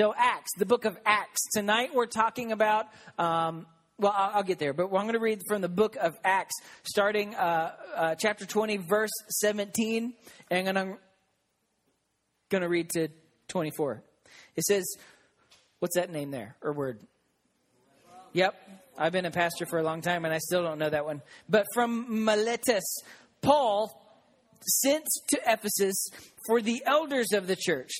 So, Acts, the book of Acts. Tonight we're talking about, um, well, I'll, I'll, get there, but I'm going to read from the book of Acts, starting uh, uh, chapter 20, verse 17, and I'm going to read to 24. It says, what's that name there, or word? Yep, I've been a pastor for a long time, and I still don't know that one. But from Miletus, Paul sent to Ephesus for the elders of the church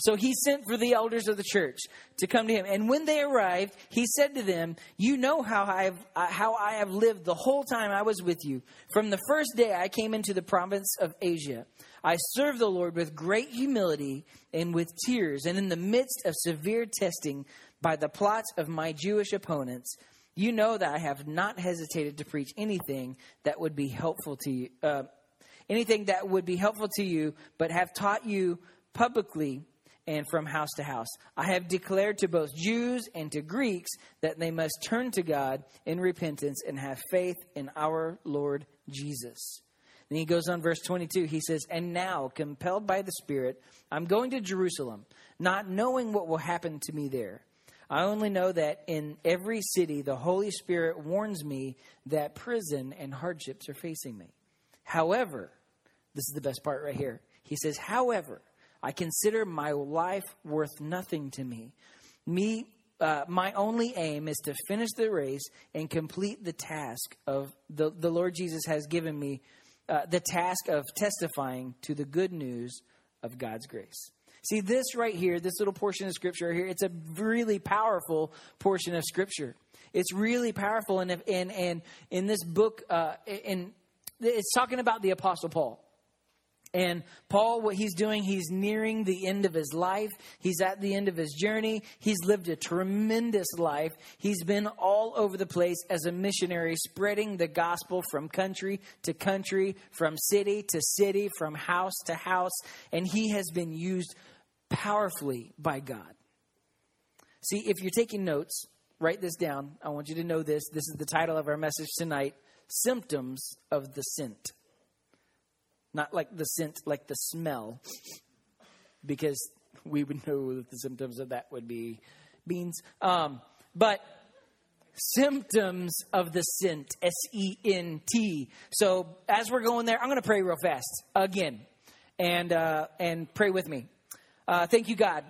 so he sent for the elders of the church to come to him. And when they arrived, he said to them, You know how I have, uh, how I have lived the whole time I was with you. From the first day I came into the province of Asia, I served the Lord with great humility and with tears, and in the midst of severe testing by the plots of my Jewish opponents. You know that I have not hesitated to preach anything that would be helpful to you, uh, anything that would be helpful to you, but have taught you publicly and from house to house. I have declared to both Jews and to Greeks that they must turn to God in repentance and have faith in our Lord Jesus. Then he goes on, verse 22. He says, And now, compelled by the Spirit, I'm going to Jerusalem, not knowing what will happen to me there. I only know that in every city the Holy Spirit warns me that prison and hardships are facing me. However, this is the best part right here. He says, However, I consider my life worth nothing to me. Me, uh, my only aim is to finish the race and complete the task of the, the Lord Jesus has given me, uh, the task of testifying to the good news of God's grace. See, this right here, this little portion of scripture here, it's a really powerful portion of scripture. It's really powerful. And, and, and in this book, uh, in, it's talking about the Apostle Paul. And Paul, what he's doing, he's nearing the end of his life. He's at the end of his journey. He's lived a tremendous life. He's been all over the place as a missionary, spreading the gospel from country to country, from city to city, from house to house. And he has been used powerfully by God. See, if you're taking notes, write this down. I want you to know this. This is the title of our message tonight Symptoms of the Sent. Not like the scent, like the smell, because we would know that the symptoms of that would be beans. Um, but symptoms of the scent, S E N T. So as we're going there, I'm going to pray real fast again, and uh, and pray with me. Uh, thank you, God,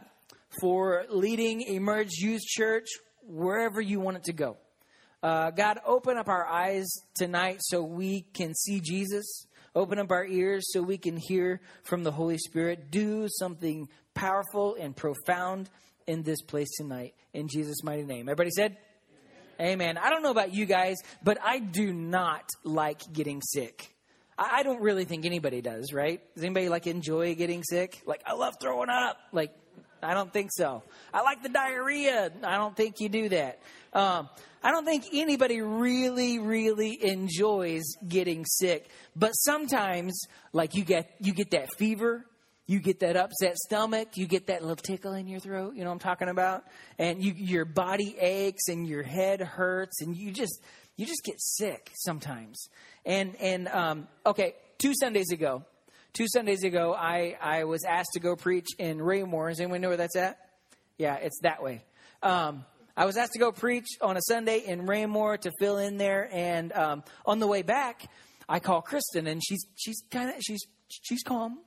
for leading Emerge Youth Church wherever you want it to go. Uh, God, open up our eyes tonight so we can see Jesus. Open up our ears so we can hear from the Holy Spirit. Do something powerful and profound in this place tonight. In Jesus' mighty name. Everybody said? Amen. Amen. I don't know about you guys, but I do not like getting sick. I, don't really think anybody does, right? Does anybody like enjoy getting sick? Like, I love throwing up. Like, I don't think so. I like the diarrhea. I don't think you do that. Um, I don't think anybody really, really enjoys getting sick. But sometimes, like you get you get that fever, you get that upset stomach, you get that little tickle in your throat. You know what I'm talking about? And you, your body aches and your head hurts, and you just you just get sick sometimes. And and um, okay, two Sundays ago, two Sundays ago, I I was asked to go preach in Raymore. Does anyone know where that's at? Yeah, it's that way. Um, I was asked to go preach on a Sunday in Raymore to fill in there, and um, on the way back, I call Kristen, and she's she's kind of she's she's calm,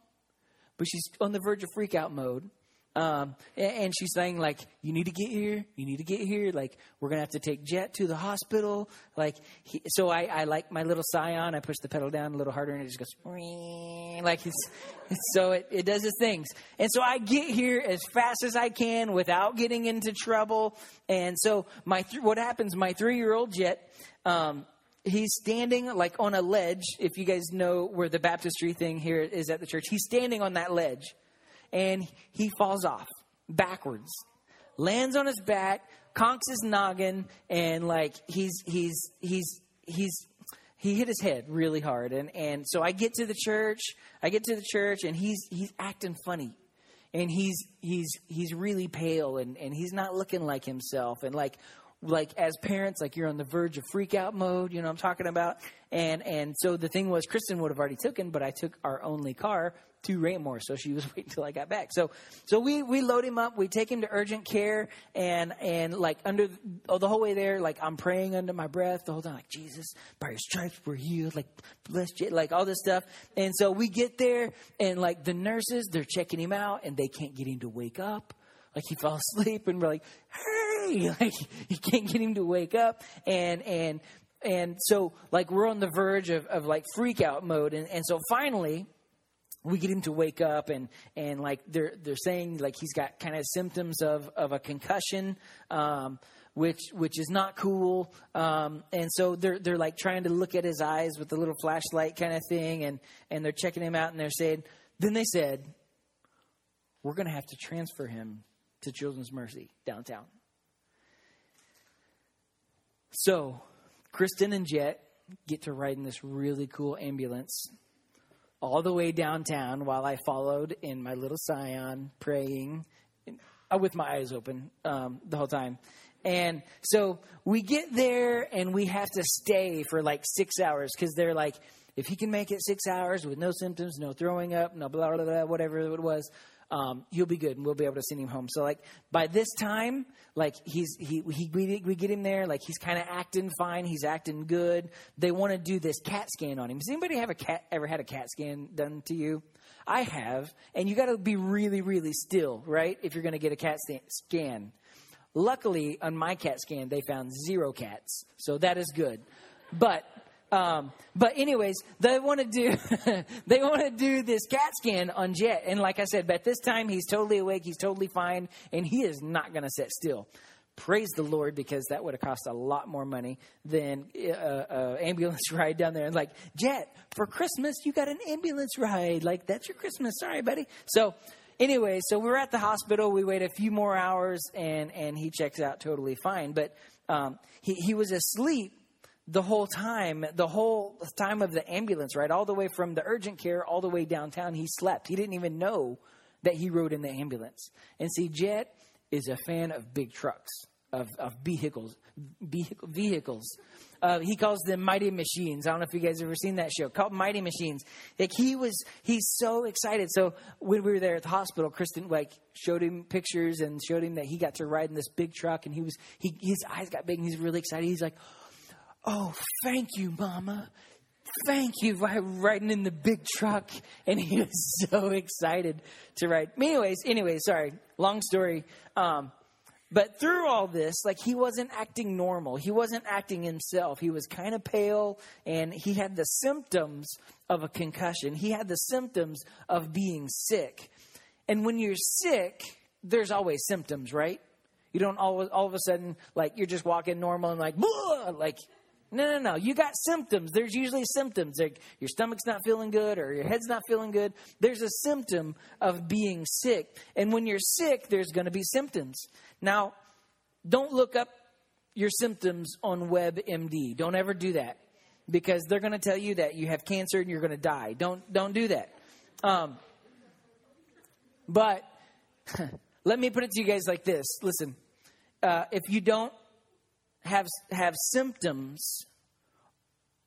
but she's on the verge of freak out mode. Um, and she's saying like, you need to get here, you need to get here. Like, we're gonna have to take Jet to the hospital. Like, he, so I, I like my little Scion. I push the pedal down a little harder, and it just goes like it's, so it, it does its things. And so I get here as fast as I can without getting into trouble. And so my th- what happens? My three year old Jet. Um, he's standing like on a ledge. If you guys know where the baptistry thing here is at the church, he's standing on that ledge and he falls off backwards, lands on his back, conks his noggin, and like he's he's he's he's he hit his head really hard. And and so I get to the church I get to the church and he's he's acting funny. And he's he's he's really pale and and he's not looking like himself. And like like as parents, like you're on the verge of freak out mode, you know I'm talking about? And and so the thing was Kristen would have already taken, but I took our only car to Raymore, so she was waiting till I got back. So so we we load him up, we take him to urgent care and and like under oh, the whole way there, like I'm praying under my breath the whole time, like Jesus, by your stripes we're healed, like bless you, like all this stuff. And so we get there and like the nurses, they're checking him out and they can't get him to wake up. Like he fell asleep and we're like, hey, like you can't get him to wake up. And, and, and so like we're on the verge of, of like freak out mode. And, and so finally, we get him to wake up and and like they're they're saying like he's got kind of symptoms of of a concussion um, which which is not cool um, and so they're they're like trying to look at his eyes with a little flashlight kind of thing and and they're checking him out and they're saying then they said we're going to have to transfer him to Children's Mercy downtown. So, Kristen and Jet get to ride in this really cool ambulance all the way downtown while I followed in my little Scion praying uh, with my eyes open um, the whole time. And so we get there and we have to stay for like six hours because they're like, if he can make it six hours with no symptoms, no throwing up, no blah, blah, blah, whatever it was, um, he'll be good and we'll be able to send him home. So like by this time, like he's he, he we, we get him there, like he's kind of acting fine, he's acting good. They want to do this CAT scan on him. Does anybody have a cat ever had a CAT scan done to you? I have, and you got to be really really still, right? If you're going to get a CAT scan. Luckily, on my CAT scan, they found zero cats, so that is good. But um, but anyways, they want to do they want to do this CAT scan on Jet, and like I said, but this time he's totally awake, he's totally fine, and he is not going to sit still. Praise the Lord, because that would have cost a lot more money than uh, uh, ambulance ride down there. And like Jet, for Christmas you got an ambulance ride, like that's your Christmas. Sorry, buddy. So anyway, so we're at the hospital. We wait a few more hours, and and he checks out totally fine. But um, he he was asleep the whole time, the whole time of the ambulance ride, all the way from the urgent care all the way downtown, he slept. He didn't even know that he rode in the ambulance. And see, Jet is a fan of big trucks, of, of vehicles, vehicles. Uh, he calls them mighty machines. I don't know if you guys ever seen that show called Mighty Machines. Like he was, he's so excited. So when we were there at the hospital, Kristen like showed him pictures and showed him that he got to ride in this big truck, and he was, he, his eyes got big, and he's really excited. He's like, Oh, thank you, Mama. Thank you riding in the big truck. And he was so excited to ride. Anyways, anyways, sorry. Long story. Um, but through all this, like he wasn't acting normal. He wasn't acting himself. He was kind of pale and he had the symptoms of a concussion. He had the symptoms of being sick. And when you're sick, there's always symptoms, right? You don't all, all of a sudden, like, you're just walking normal and like, like, no, no, no. You got symptoms. There's usually symptoms. Like your stomach's not feeling good or your head's not feeling good. There's a symptom of being sick. And when you're sick, there's going to be symptoms. Now, don't look up your symptoms on WebMD. Don't ever do that because they're going to tell you that you have cancer and you're going to die. Don't don't do that. Um, but let me put it to you guys like this. Listen, uh, if you don't have, have symptoms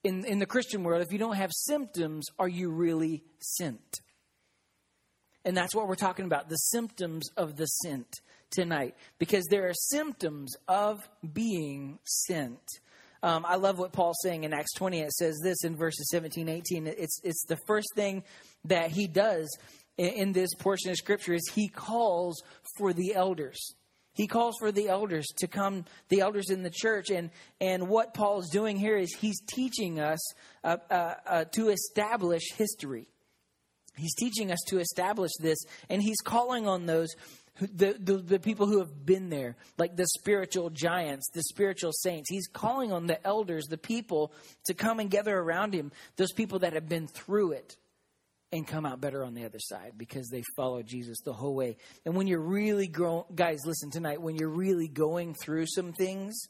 in, in the Christian world, if you don't have symptoms, are you really sent? And that's what we're talking about the symptoms of the sent tonight, because there are symptoms of being sent. Um, I love what Paul's saying in Acts 20. It says this in verses 17, 18. It's, it's the first thing that he does in, in this portion of Scripture is he calls for the elders. He calls for the elders to come, the elders in the church. And, and what Paul is doing here is he's teaching us uh, uh, uh, to establish history. He's teaching us to establish this, and he's calling on those the, the, the people who have been there, like the spiritual giants, the spiritual saints. He's calling on the elders, the people, to come and gather around him, those people that have been through it and come out better on the other side because they follow Jesus the whole way. And when you're really growing, guys, listen tonight, when you're really going through some things,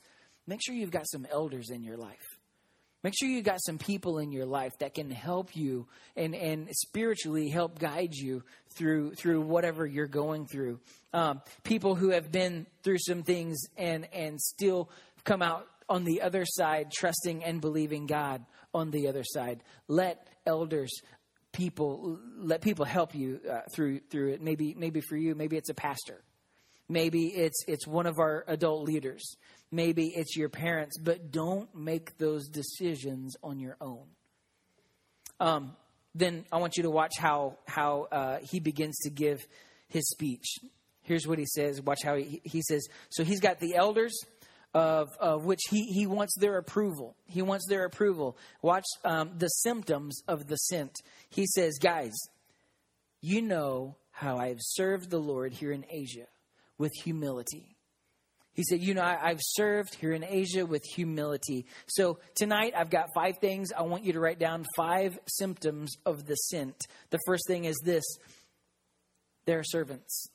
make sure you've got some elders in your life. Make sure you've got some people in your life that can help you and, and spiritually help guide you through through whatever you're going through. Um, people who have been through some things and and still come out on the other side, trusting and believing God on the other side. Let elders, people, let people help you uh, through through it. Maybe maybe for you, maybe it's a pastor. Maybe it's it's one of our adult leaders. Maybe it's your parents, but don't make those decisions on your own. Um, then I want you to watch how how uh, he begins to give his speech. Here's what he says. Watch how he, he says. So he's got the elders of, of which he, he wants their approval. He wants their approval. Watch um, the symptoms of the scent. He says, guys, you know how I've served the Lord here in Asia with humility. He said, You know, I, have served here in Asia with humility. So tonight I've got five things. I want you to write down five symptoms of the scent. The first thing is this they're servants.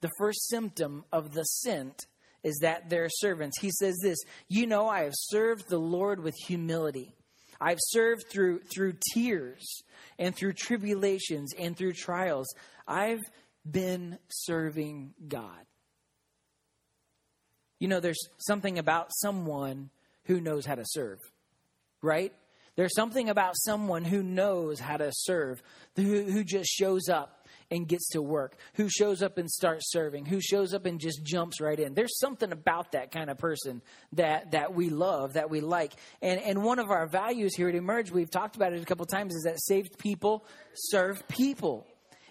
The first symptom of the sent is that they're servants. He says this You know, I have served the Lord with humility. I've served through, through tears and through tribulations and through trials. I've been serving God. You know, there's something about someone who knows how to serve, right? There's something about someone who knows how to serve, who, who just shows up and gets to work, who shows up and starts serving, who shows up and just jumps right in. There's something about that kind of person that, that we love, that we like. And, and one of our values here at Emerge, we've talked about it a couple times, is that saved people serve people.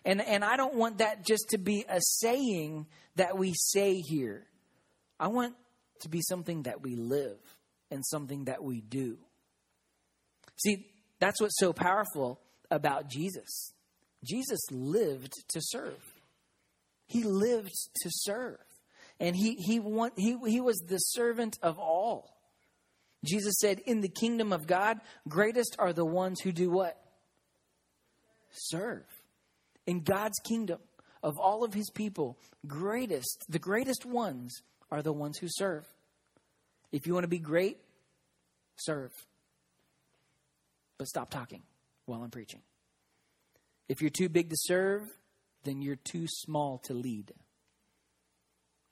And, and I don't want that just to be a saying that we say here. I want to be something that we live and something that we do. See, that's what's so powerful about Jesus. Jesus lived to serve. He lived to serve. And he, he, want, he, he was the servant of all. Jesus said, In the kingdom of God, greatest are the ones who do what? Serve. In God's kingdom, of all of his people, greatest, the greatest ones are the ones who serve. If you want to be great, serve. But stop talking while I'm preaching. If you're too big to serve, then you're too small to lead.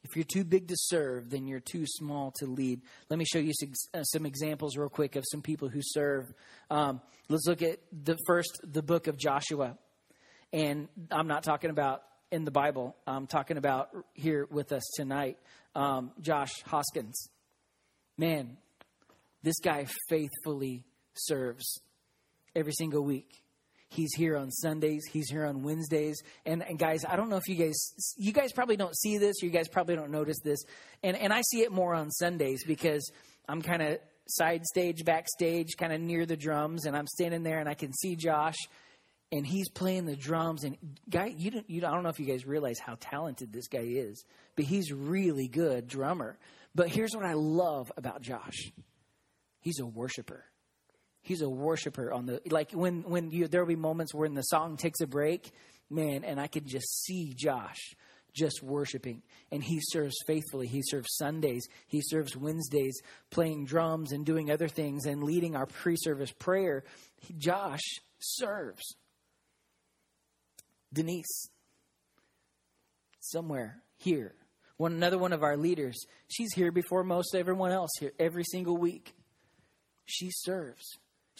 If you're too big to serve, then you're too small to lead. Let me show you some, uh, some examples, real quick, of some people who serve. Um, let's look at the first, the book of Joshua. And I'm not talking about in the Bible, I'm talking about here with us tonight. Um, Josh Hoskins. Man, this guy faithfully serves every single week. He's here on Sundays. He's here on Wednesdays. And, and guys, I don't know if you guys, you guys probably don't see this. You guys probably don't notice this. And, and I see it more on Sundays because I'm kind of side stage, backstage, kind of near the drums. And I'm standing there and I can see Josh and he's playing the drums. And guy, you don't, you don't, I don't know if you guys realize how talented this guy is, but he's really good drummer. But here's what I love about Josh. He's a worshiper he's a worshiper on the like when when you there'll be moments when the song takes a break man and i could just see josh just worshiping. And he serves faithfully. He serves sundays. He serves wednesdays playing drums and doing other things and leading our pre-service prayer. He, josh serves. Denise somewhere here. One another one of our leaders. She's here before most everyone else here every single week. She serves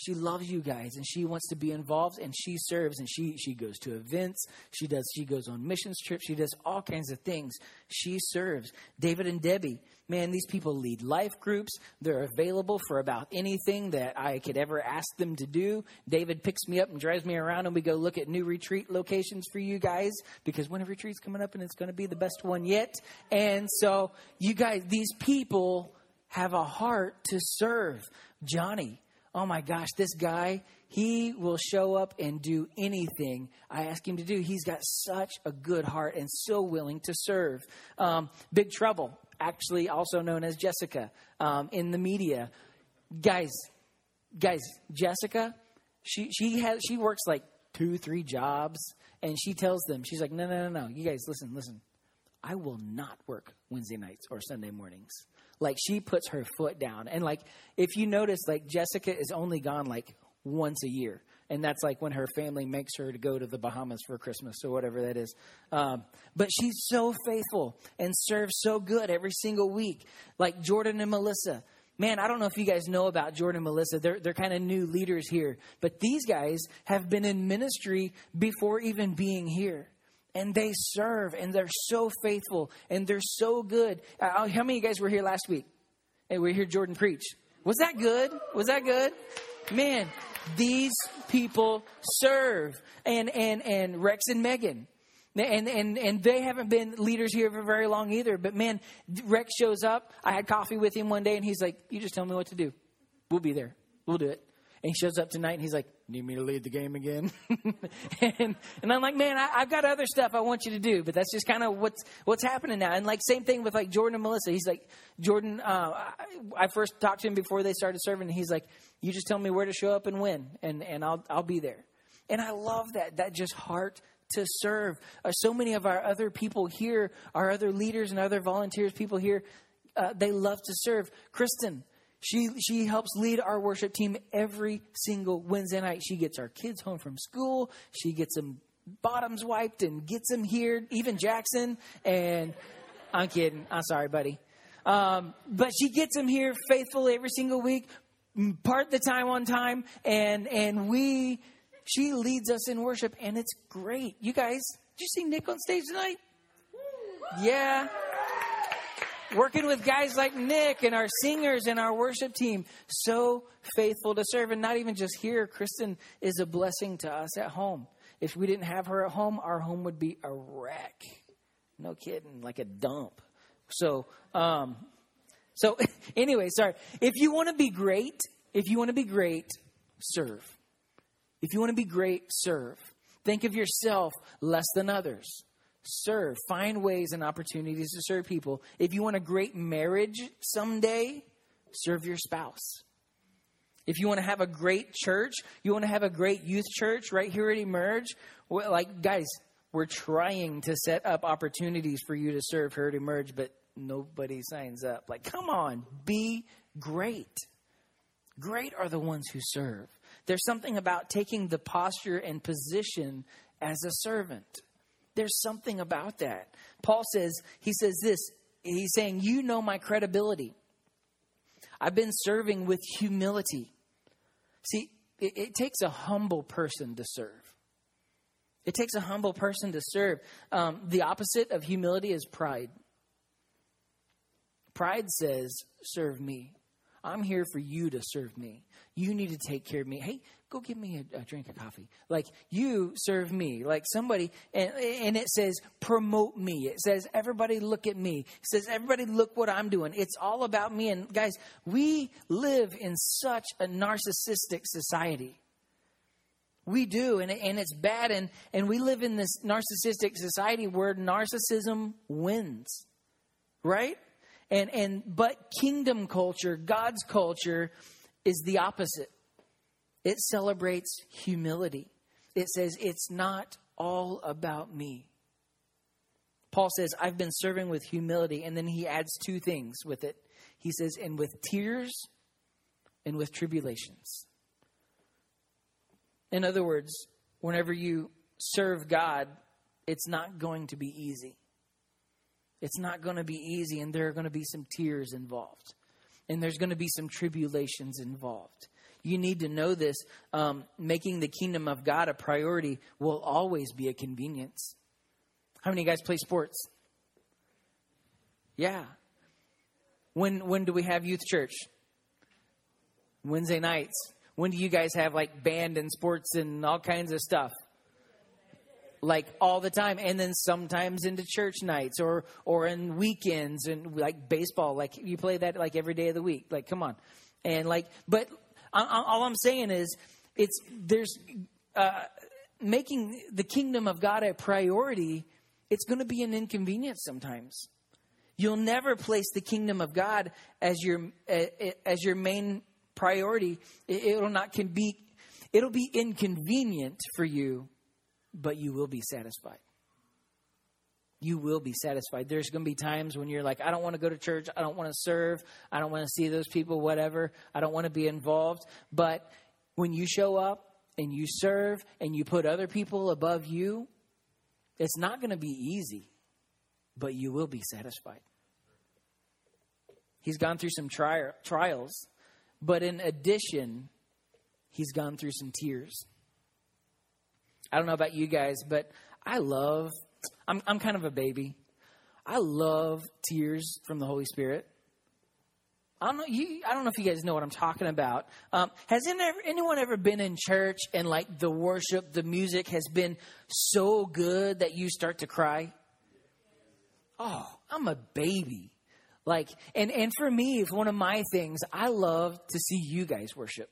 she loves you guys and she wants to be involved and she serves and she she goes to events. She does she goes on missions trips. She does all kinds of things. She serves. David and debbie man these people lead life groups. They're available for about anything that i could ever ask them to do. David picks me up and drives me around and we go look at new retreat locations for you guys because a retreat's coming up and it's going to be the best one yet. And so you guys these people have a heart to serve. Johnny oh my gosh, this guy, he will show up and do anything I ask him to do. He's got such a good heart and so willing to serve. Um, Big Trouble, actually also known as Jessica um, in the media. Guys, guys, Jessica, she, she, has, she works like two, three jobs, and she tells them, she's like, no, no, no, no. You guys, listen, listen. I will not work Wednesday nights or Sunday mornings like she puts her foot down and like if you notice like jessica is only gone like once a year. And that's like when her family makes her to go to the Bahamas for Christmas or whatever that is. Um, but she's so faithful and serves so good every single week. Like Jordan and Melissa. Man, I don't know if you guys know about Jordan and Melissa. They're, they're kind of new leaders here. But these guys have been in ministry before even being here and they serve and they're so faithful and they're so good. Uh, how many of you guys were here last week? Hey, we hear Jordan preach. Was that good? Was that good? Man, these people serve. And and and Rex and Megan. And, and and they haven't been leaders here for very long either. But man, Rex shows up. I had coffee with him one day, and he's like, "You just tell me what to do. We'll be there. We'll do it." And he shows up tonight, and he's like, "Need me to lead the game again?" and and I'm like, "Man, I, have got other stuff I want you to do, but that's just kind of what's what's happening now." And like same thing with like Jordan and Melissa. He's like, "Jordan, uh, I, I first talked to him before they started serving, and he's like." You just tell me where to show up and when, and, and I'll, I'll be there. And I love that, that just heart to serve. Uh, so many of our other people here, our other leaders and other volunteers, people here, uh, they love to serve. Kristen, she she helps lead our worship team every single Wednesday night. She gets our kids home from school. She gets them bottoms wiped and gets them here. Even Jackson and I'm kidding. I'm sorry, buddy. Um, but she gets them here faithfully every single week part the time on time and and we she leads us in worship and it's great you guys did you see nick on stage tonight yeah working with guys like nick and our singers and our worship team so faithful to serve and not even just here kristen is a blessing to us at home if we didn't have her at home our home would be a wreck no kidding like a dump so um so, anyway, sorry. If you want to be great, if you want to be great, serve. If you want to be great, serve. Think of yourself less than others. Serve. Find ways and opportunities to serve people. If you want a great marriage someday, serve your spouse. If you want to have a great church, you want to have a great youth church right here at Emerge, well, like, guys, we're trying to set up opportunities for you to serve here at Emerge, but nobody signs up. Like, come on, be great. Great are the ones who serve. There's something about taking the posture and position as a servant. There's something about that. Paul says, he says this, he's saying, You know my credibility. I've been serving with humility. See, it, it takes a humble person to serve. It takes a humble person to serve. Um, the opposite of humility is pride. Pride says, Serve me. I'm here for you to serve me. You need to take care of me. Hey, go give me a, a, drink of coffee. Like, you serve me. Like somebody, and, and it says, promote me. It says, everybody look at me. It says, everybody look what I'm doing. It's all about me. And guys, we live in such a narcissistic society. We do, and, and it's bad. And, and we live in this narcissistic society where narcissism wins, right? And, and, but kingdom culture, God's culture, is the opposite. It celebrates humility. It says, it's not all about me. Paul says, I've been serving with humility. And then he adds two things with it. He says, and with tears and with tribulations. In other words, whenever you serve God, it's not going to be easy. It's not going to be easy, and there are going to be some tears involved, and there's going to be some tribulations involved. You need to know this. Um, making the kingdom of God a priority will always be a convenience. How many of you guys play sports? Yeah. When when do we have youth church? Wednesday nights. When do you guys have like band and sports and all kinds of stuff? Like all the time and then sometimes into church nights or or in weekends and like baseball like you play that like every day of the week like come on. And like but all i'm saying is it's there's uh, making the kingdom of god a priority it's going to be an inconvenience sometimes. You'll never place the kingdom of god as your as your main priority. It'll not can be it'll be inconvenient for you but you will be satisfied. You will be satisfied. There's going to be times when you're like, I don't want to go to church. I don't want to serve. I don't want to see those people, whatever. I don't want to be involved. But when you show up and you serve and you put other people above you, it's not going to be easy, but you will be satisfied. He's gone through some tri- trials, but in addition, he's gone through some tears. I don't know about you guys, but I love, I'm, I'm kind of a baby. I love tears from the Holy Spirit. I don't know. You, I don't know if you guys know what I'm talking about. Um, has anyone ever been in church and like the worship, the music has been so good that you start to cry? Oh, I'm a baby. Like, and and for me, it's one of my things. I love to see you guys worship.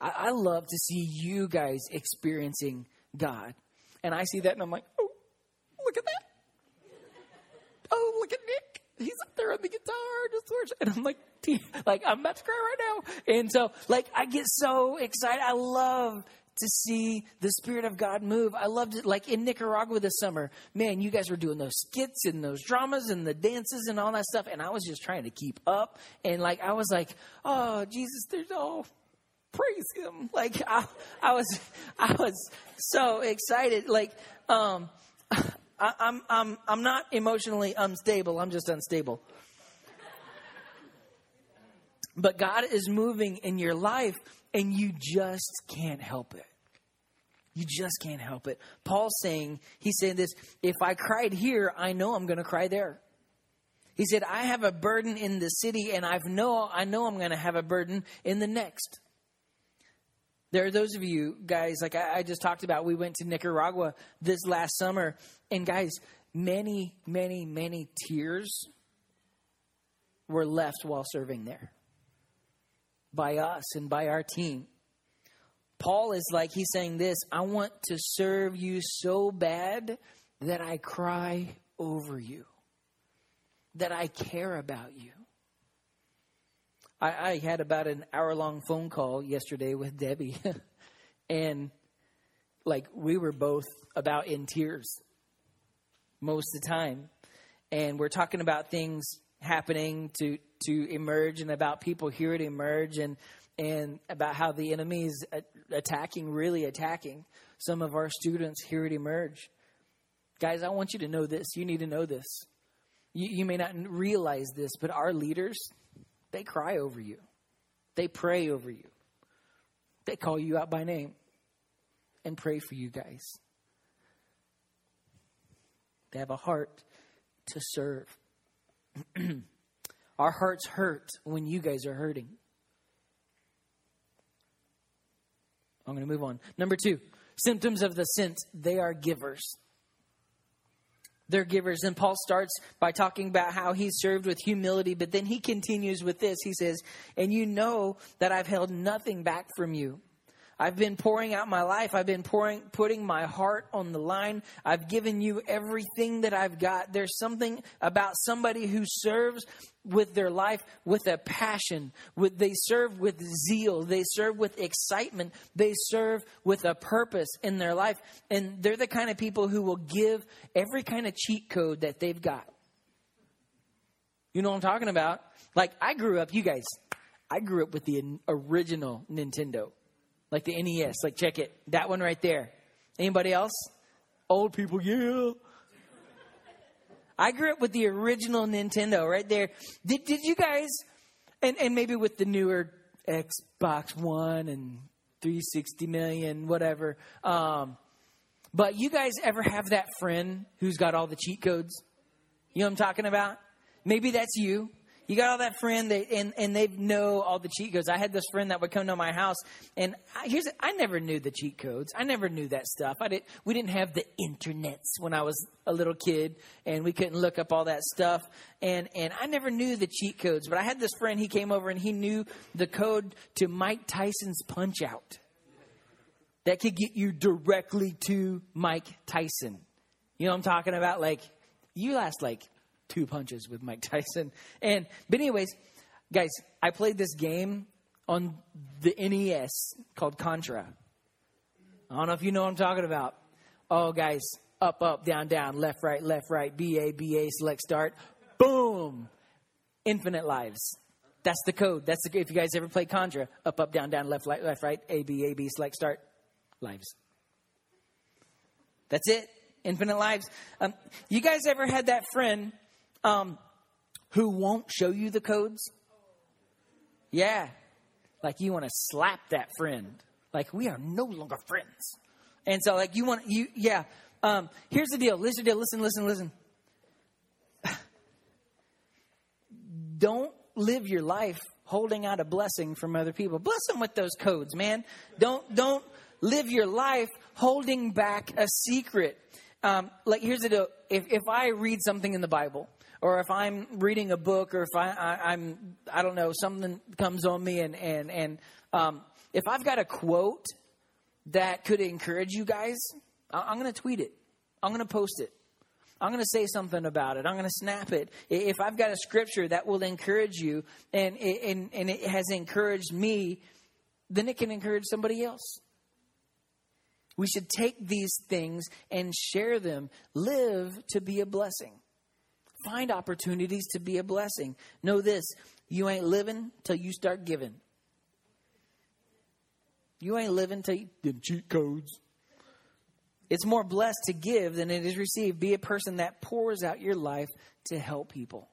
I, I love to see you guys experiencing God, and I see that, and I'm like, oh, look at that. Oh, look at Nick he's up there on the guitar, just worship. And I'm like, like I'm about to cry right now. And so, like, I get so excited. I love to see the Spirit of God move. I loved it, like in Nicaragua this summer. Man, you guys were doing those skits and those dramas and the dances and all that stuff, and I was just trying to keep up. And like, I was like, oh Jesus, there's oh, praise Him! Like, I, I was, I was so excited. Like, um, I, I'm, I'm, I'm not emotionally unstable, I'm just unstable. but God is moving in your life and you just can't help it. You just can't help it. Paul's saying, he's saying this if I cried here, I know I'm going to cry there. He said, I have a burden in the city, and I know I know I'm going to have a burden in the next. There are those of you guys, like I, I just talked about, we went to Nicaragua this last summer, and guys, many, many, many tears were left while serving there by us and by our team. Paul is like, he's saying this I want to serve you so bad that I cry over you, that I care about you. I, I had about an hour long phone call yesterday with Debbie, and like we were both about in tears most of the time. And we're talking about things happening to, to emerge and about people here to emerge and, and about how the enemy is attacking, really attacking some of our students here at Emerge. Guys, I want you to know this. You need to know this. You, you may not realize this, but our leaders, they cry over you, they pray over you, they call you out by name and pray for you guys. They have a heart to serve. Our hearts hurt when you guys are hurting. I'm going to move on. Number two, symptoms of the sent, they are givers. They're givers. And Paul starts by talking about how he served with humility, but then he continues with this. He says, And you know that I've held nothing back from you I've been pouring out my life. I've been pouring, putting my heart on the line. I've given you everything that I've got. There's something about somebody who serves with their life with a passion. With, they serve with zeal. They serve with excitement. They serve with a purpose in their life. And they're the kind of people who will give every kind of cheat code that they've got. You know what I'm talking about? Like, I grew up, you guys, I grew up with the original Nintendo like the NES. Like check it, that one right there. Anybody else? Old people, yeah. I grew up with the original Nintendo right there. Did did you guys? And and maybe with the newer Xbox One and 360 million, whatever. Um, but you guys ever have that friend who's got all the cheat codes? You know what I'm talking about? Maybe that's you. You got all that friend that, and, and they know all the cheat codes. I had this friend that would come to my house, and I, here's I never knew the cheat codes. I never knew that stuff. I did. We didn't have the internets when I was a little kid, and we couldn't look up all that stuff. And and I never knew the cheat codes. But I had this friend. He came over and he knew the code to Mike Tyson's Punch Out. That could get you directly to Mike Tyson. You know what I'm talking about? Like you last like two punches with Mike Tyson. And but anyways, guys, I played this game on the NES called Contra. I don't know if you know what I'm talking about. Oh, guys, up, up, down, down, left, right, left, right, B A B A, select, start, boom, infinite lives. That's the code. That's the if you guys ever play Contra, up, up, down, down, left, right, left, right, A, B, A, B, select, start, lives. That's it. Infinite lives. Um, you guys ever had that friend um, who won't show you the codes? Yeah. Like you want to slap that friend. Like we are no longer friends. And so like you want you yeah. Um, here's the deal. Listen, deal. Listen, listen, listen. Don't live your life holding out a blessing from other people. Bless them with those codes, man. Don't don't live your life holding back a secret. Um, like here's the deal: if if I read something in the Bible, or if I'm reading a book, or if I, I am I don't know something comes on me, and and and um, if I've got a quote that could encourage you guys, I'm going to tweet it. I'm going to post it. I'm going to say something about it. I'm going to snap it. If I've got a scripture that will encourage you and, and, and it has encouraged me, then it can encourage somebody else. We should take these things and share them. Live to be a blessing. Find opportunities to be a blessing. Know this you ain't living till you start giving. You ain't living till you them cheat codes. It's more blessed to give than it is received. Be a person that pours out your life to help people,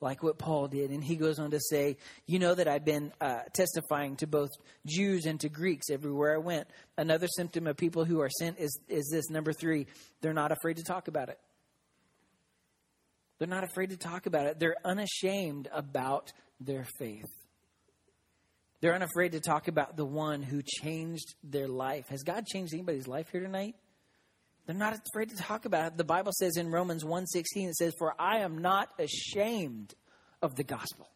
like what Paul did. And he goes on to say, You know that I've been uh, testifying to both Jews and to Greeks everywhere I went. Another symptom of people who are sent is, is this number three, they're not afraid to talk about it. They're not afraid to talk about it. They're unashamed about their faith. They're unafraid to talk about the one who changed their life. Has God changed anybody's life here tonight? They're not afraid to talk about it. The Bible says in Romans 1:16 it says for I am not ashamed of the gospel.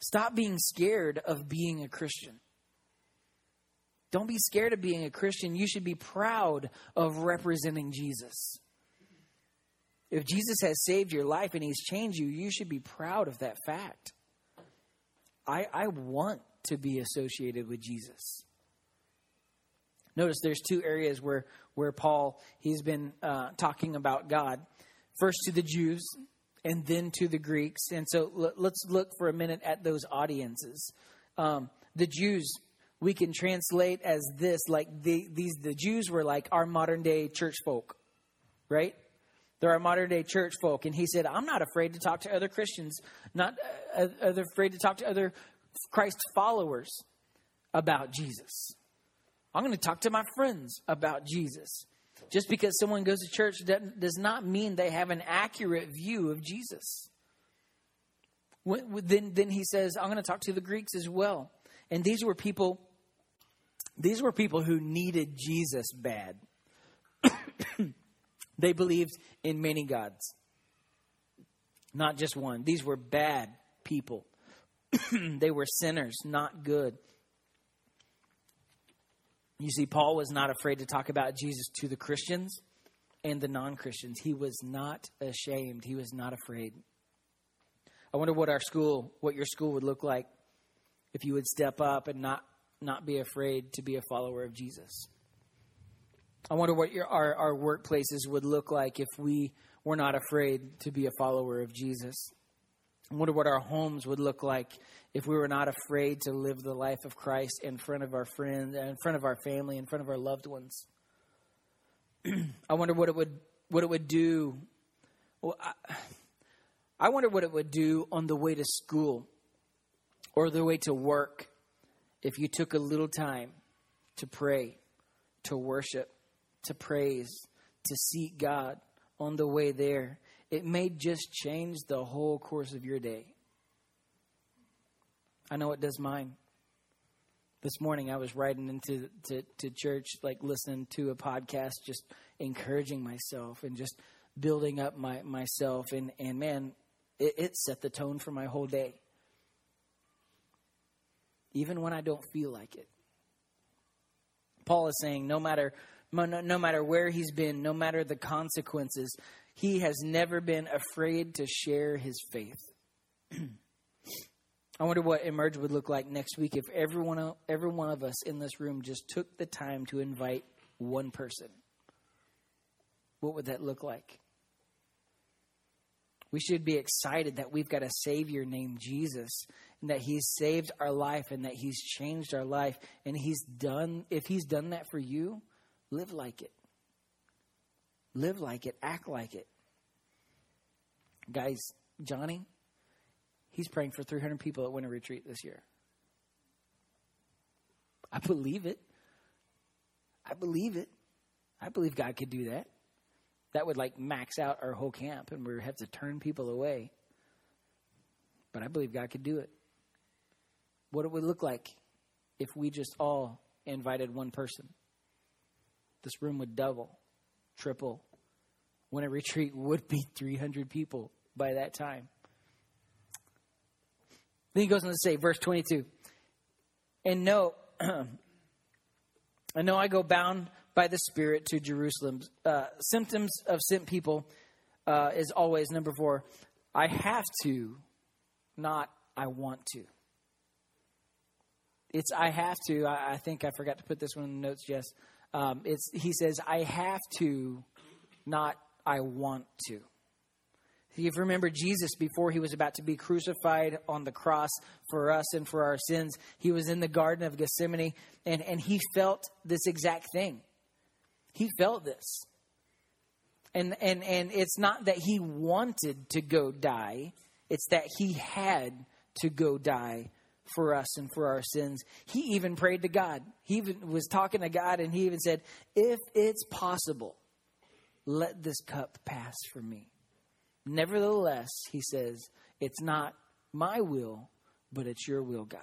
Stop being scared of being a Christian. Don't be scared of being a Christian. You should be proud of representing Jesus. If Jesus has saved your life and he's changed you, you should be proud of that fact. I, I want to be associated with Jesus. Notice there's two areas where, where Paul, he's been uh, talking about God. First to the Jews and then to the Greeks. And so l- let's look for a minute at those audiences. Um, the Jews, we can translate as this, like the, these, the Jews were like our modern day church folk, right? They're our modern day church folk. And he said, I'm not afraid to talk to other Christians, not uh, uh afraid to talk to other Christ followers about Jesus. I'm going to talk to my friends about Jesus. Just because someone goes to church does not mean they have an accurate view of Jesus. Then, then he says, I'm going to talk to the Greeks as well. And these were people, these were people who needed Jesus bad. they believed in many gods, not just one. These were bad people. they were sinners, not good. You see, Paul was not afraid to talk about Jesus to the Christians and the non Christians. He was not ashamed, he was not afraid. I wonder what our school, what your school would look like if you would step up and not, not be afraid to be a follower of Jesus. I wonder what your, our, our workplaces would look like if we were not afraid to be a follower of Jesus. I wonder what our homes would look like if we were not afraid to live the life of Christ in front of our friends, in front of our family, in front of our loved ones. I wonder what it would what it would do. Well, I, I wonder what it would do on the way to school or the way to work if you took a little time to pray, to worship, to praise, to seek God on the way there it may just change the whole course of your day. I know it does mine. This morning I was riding into to, to church, like listening to a podcast, just encouraging myself and just building up my myself. And, and man, it, it set the tone for my whole day. Even when I don't feel like it. Paul is saying no matter no matter where he's been, no matter the consequences, he has never been afraid to share his faith. I wonder what Emerge would look like next week if every one, every one of us in this room just took the time to invite one person. What would that look like? We should be excited that we've got a Savior named Jesus and that He's saved our life and that He's changed our life. And He's done, if He's done that for you, live like it. Live like it. Act like it. Guys, Johnny, he's praying for 300 people at Winter Retreat this year. I believe it. I believe it. I believe God could do that. That would like max out our whole camp and we would have to turn people away. But I believe God could do it. What it would look like if we just all invited one person. This room would double, triple. When a retreat would be 300 people by that time. Then he goes on to say, verse 22, and no, I know I go bound by the Spirit to Jerusalem. Uh, symptoms of sent people uh, is always number four. I have to, not I want to. It's I have to. I, I think I forgot to put this one in the notes, Jess. Um, it's he says I have to, not I want to. If you remember Jesus before he was about to be crucified on the cross for us and for our sins, he was in the Garden of Gethsemane and, and he felt this exact thing. He felt this. And, and, and it's not that he wanted to go die, it's that he had to go die for us and for our sins. He even prayed to God. He even was talking to God and he even said, If it's possible, let this cup pass from me. Nevertheless, he says, it's not my will, but it's your will, God.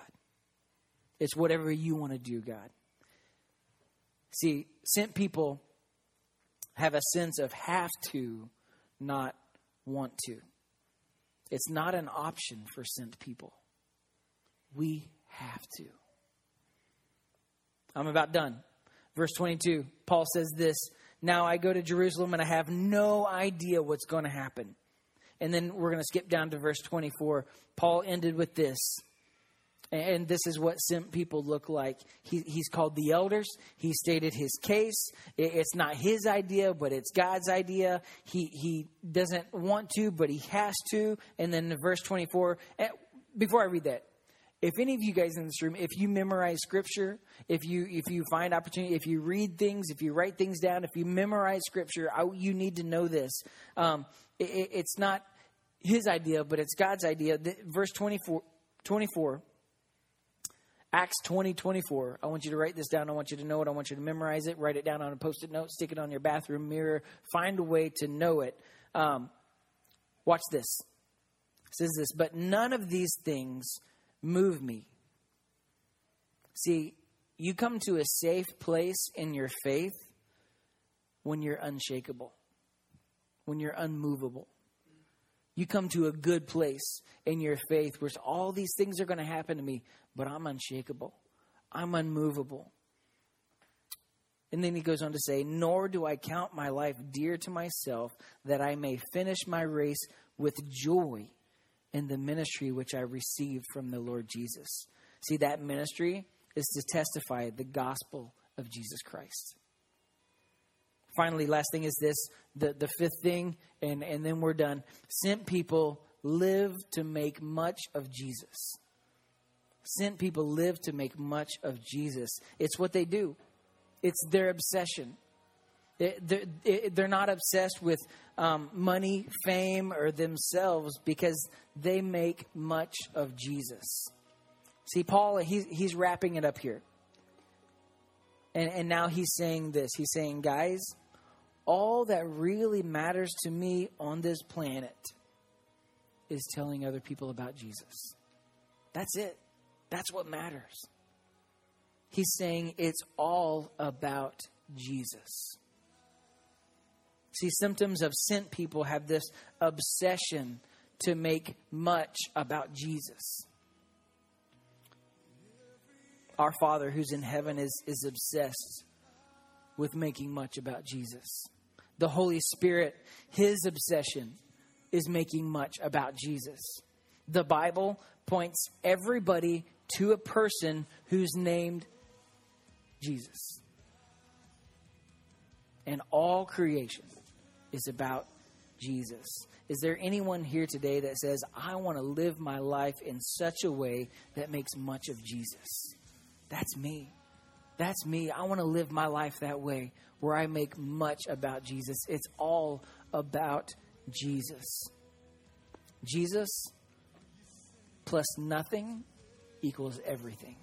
It's whatever you want to do, God. See, sent people have a sense of have to, not want to. It's not an option for sent people. We have to. I'm about done. Verse 22, Paul says this Now I go to Jerusalem and I have no idea what's going to happen. And then we're going to skip down to verse 24. Paul ended with this. And this is what sent people look like. He, he's called the elders. He stated his case. it's not his idea, but it's God's idea. He, he doesn't want to, but he has to. And then in verse 24, eh, before I read that, if any of you guys in this room, if you memorize scripture, if you if you find opportunity, if you read things, if you write things down, if you memorize scripture, I, you need to know this. Um, it, it's not his idea, but it's God's idea. Verse 24, 24 Acts 20, 24. I want you to write this down. I want you to know it. I want you to memorize it. Write it down on a post it note. Stick it on your bathroom mirror. Find a way to know it. Um, watch this. It says this, but none of these things move me. See, you come to a safe place in your faith when you're unshakable, when you're unmovable. You come to a good place in your faith where all these things are going to happen to me, but I'm unshakable. I'm unmovable. And then he goes on to say, Nor do I count my life dear to myself, that I may finish my race with joy in the ministry which I received from the Lord Jesus. See, that ministry is to testify the gospel of Jesus Christ finally, last thing is this the, the fifth thing, and, and then we're done. Sent people live to make much of Jesus. Sent people live to make much of Jesus. It's what they do, it's their obsession. They're, not obsessed with um, money, fame, or themselves because they make much of Jesus. See, Paul, he's, he's wrapping it up here. And, and now he's saying this. He's saying, guys, all that really matters to me on this planet is telling other people about Jesus. That's it. That's what matters. He's saying it's all about Jesus. See, symptoms of sent people have this obsession to make much about Jesus. Our Father who's in heaven is, is obsessed with making much about Jesus the Holy Spirit, his obsession is making much about Jesus. The Bible points everybody to a person who's named Jesus. And all creation is about Jesus. Is there anyone here today that says, I want to live my life in such a way that makes much of Jesus? That's me. That's me. I want to live my life that way where I make much about Jesus. It's all about Jesus. Jesus plus nothing equals everything.